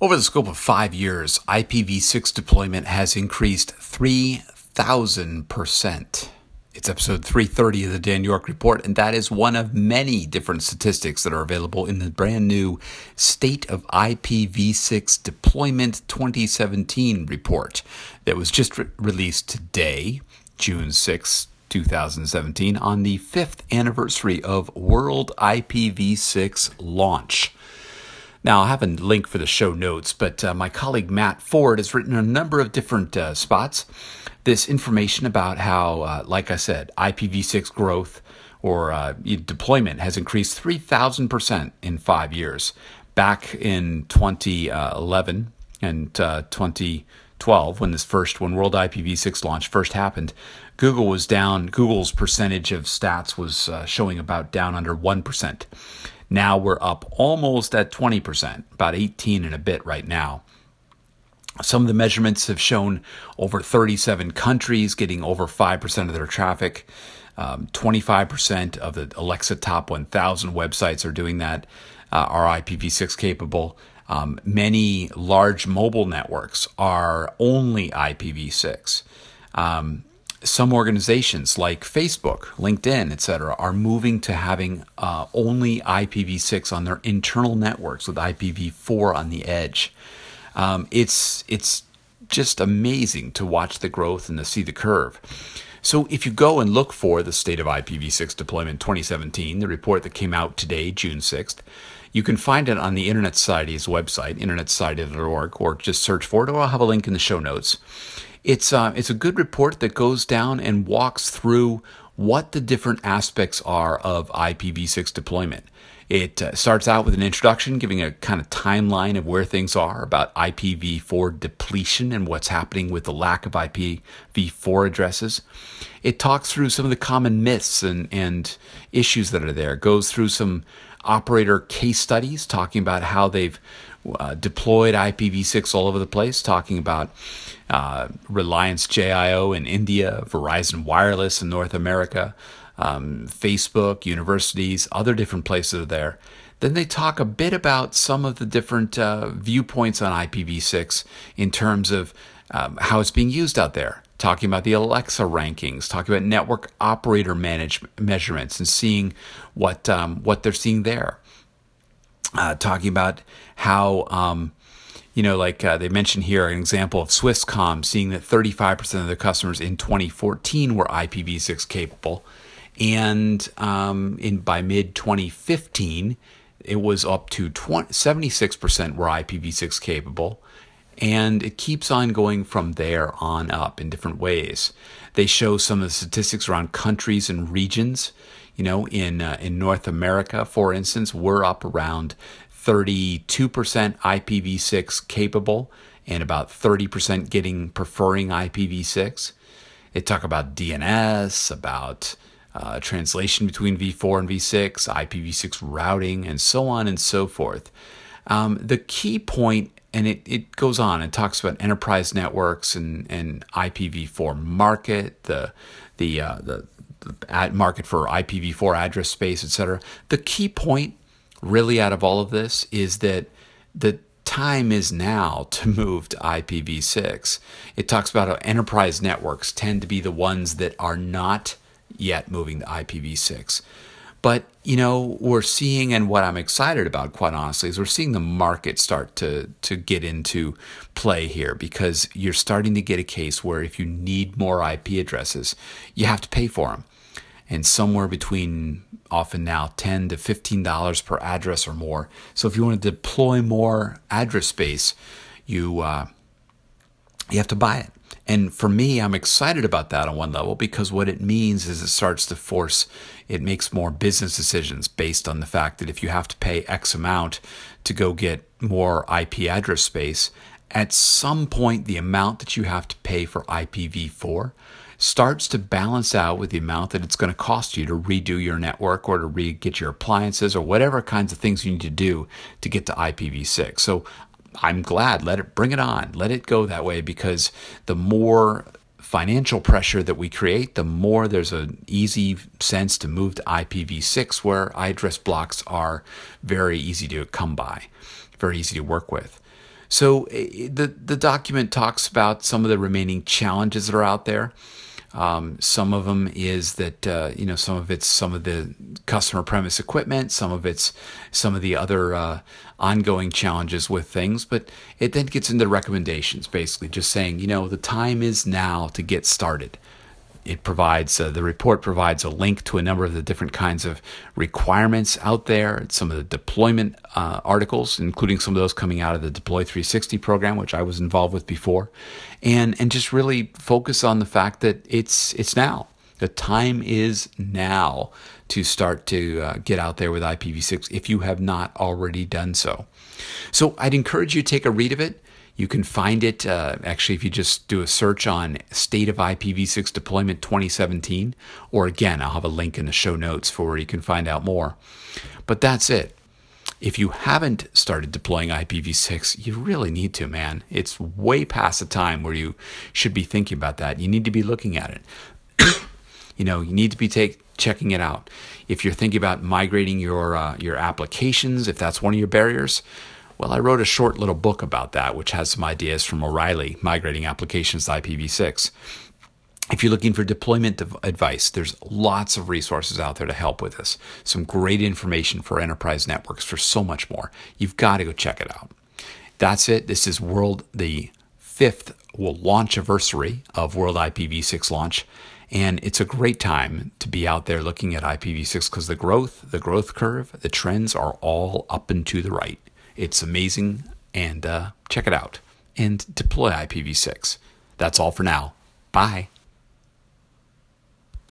Over the scope of five years, IPv6 deployment has increased 3,000%. It's episode 330 of the Dan York Report, and that is one of many different statistics that are available in the brand new State of IPv6 Deployment 2017 report that was just re- released today, June 6, 2017, on the fifth anniversary of World IPv6 launch. Now, I have a link for the show notes, but uh, my colleague Mat Ford has written a number of different uh, spots this information about how, uh, like I said, IPv6 growth or uh, deployment has increased 3,000% in five years. Back in 2011 and uh, 2012, when this first, when World IPv6 launch first happened, Google was down, Google's percentage of stats was uh, showing about down under 1%. Now we're up almost at 20%, about 18 and a bit right now. Some of the measurements have shown over 37 countries getting over 5% of their traffic. Um, 25% of the Alexa top 1,000 websites are doing that, uh, are IPv6 capable. Um, many large mobile networks are only IPv6. Um, some organizations like Facebook, LinkedIn, etc., are moving to having uh, only IPv6 on their internal networks with IPv4 on the edge. Um, it's it's just amazing to watch the growth and to see the curve. So if you go and look for the state of IPv6 deployment 2017, the report that came out today, June 6th, you can find it on the Internet Society's website, internetsociety.org, or just search for it, or I'll have a link in the show notes. It's uh, it's a good report that goes down and walks through what the different aspects are of IPv6 deployment. It uh, starts out with an introduction, giving a kind of timeline of where things are about IPv4 depletion and what's happening with the lack of IPv4 addresses. It talks through some of the common myths and, and issues that are there, it goes through some operator case studies talking about how they've uh, deployed IPv6 all over the place, talking about uh, Reliance JIO in India, Verizon Wireless in North America, um, Facebook, universities, other different places are there. Then they talk a bit about some of the different uh, viewpoints on IPv6 in terms of um, how it's being used out there. Talking about the Alexa rankings, talking about network operator manage- measurements, and seeing what um, what they're seeing there. Uh, talking about how um, you know, like uh, they mentioned here, an example of Swisscom seeing that 35% of their customers in 2014 were IPv6 capable, and um, in by mid 2015, it was up to 20, 76% were IPv6 capable, and it keeps on going from there on up in different ways. They show some of the statistics around countries and regions. You know, in uh, in North America, for instance, we're up around 32% IPv6 capable and about 30% getting preferring IPv6. They talk about DNS, about uh, translation between v4 and v6, IPv6 routing, and so on and so forth. Um, the key point, and it, it goes on and talks about enterprise networks and, and IPv4 market, the, the, uh, the, the market for IPv4 address space, etc. The key point really out of all of this is that the time is now to move to IPv6. It talks about how enterprise networks tend to be the ones that are not yet moving to IPv6. But, you know, we're seeing, and what I'm excited about, quite honestly, is we're seeing the market start to, to get into play here because you're starting to get a case where if you need more IP addresses, you have to pay for them and somewhere between often now 10 to 15 dollars per address or more. So if you want to deploy more address space you uh, you have to buy it and for me i'm excited about that on one level because what it means is it starts to force it makes more business decisions based on the fact that if you have to pay x amount to go get more ip address space at some point the amount that you have to pay for ipv4 starts to balance out with the amount that it's going to cost you to redo your network or to re- get your appliances or whatever kinds of things you need to do to get to IPv6. So I'm glad, let it bring it on, let it go that way because the more financial pressure that we create, the more there's an easy sense to move to IPv6 where address blocks are very easy to come by, very easy to work with. So the the document talks about some of the remaining challenges that are out there. Um, some of them is that uh, you know some of it's some of the customer premise equipment, some of it's some of the other uh, ongoing challenges with things, but it then gets into recommendations, basically just saying you know the time is now to get started. It provides uh, the report provides a link to a number of the different kinds of requirements out there some of the deployment uh, articles including some of those coming out of the deploy 360 program which i was involved with before and and just really focus on the fact that it's it's now the time is now to start to uh, get out there with IPv6 if you have not already done so. So I'd encourage you to take a read of it. You can find it uh, actually if you just do a search on State of IPv6 Deployment 2017, or again, I'll have a link in the show notes for where you can find out more. But that's it. If you haven't started deploying IPv6, you really need to, man. It's way past the time where you should be thinking about that. You need to be looking at it. You know, you need to be take, checking it out. If you're thinking about migrating your uh, your applications, if that's one of your barriers, well, I wrote a short little book about that, which has some ideas from O'Reilly, migrating applications to IPv6. If you're looking for deployment advice, there's lots of resources out there to help with this. Some great information for enterprise networks, for so much more. You've got to go check it out. That's it. This is World, the fifth launch anniversary of World IPv6 launch. And it's a great time to be out there looking at IPv6 because the growth, the growth curve, the trends are all up and to the right. It's amazing, and uh, check it out and deploy IPv6. That's all for now. Bye.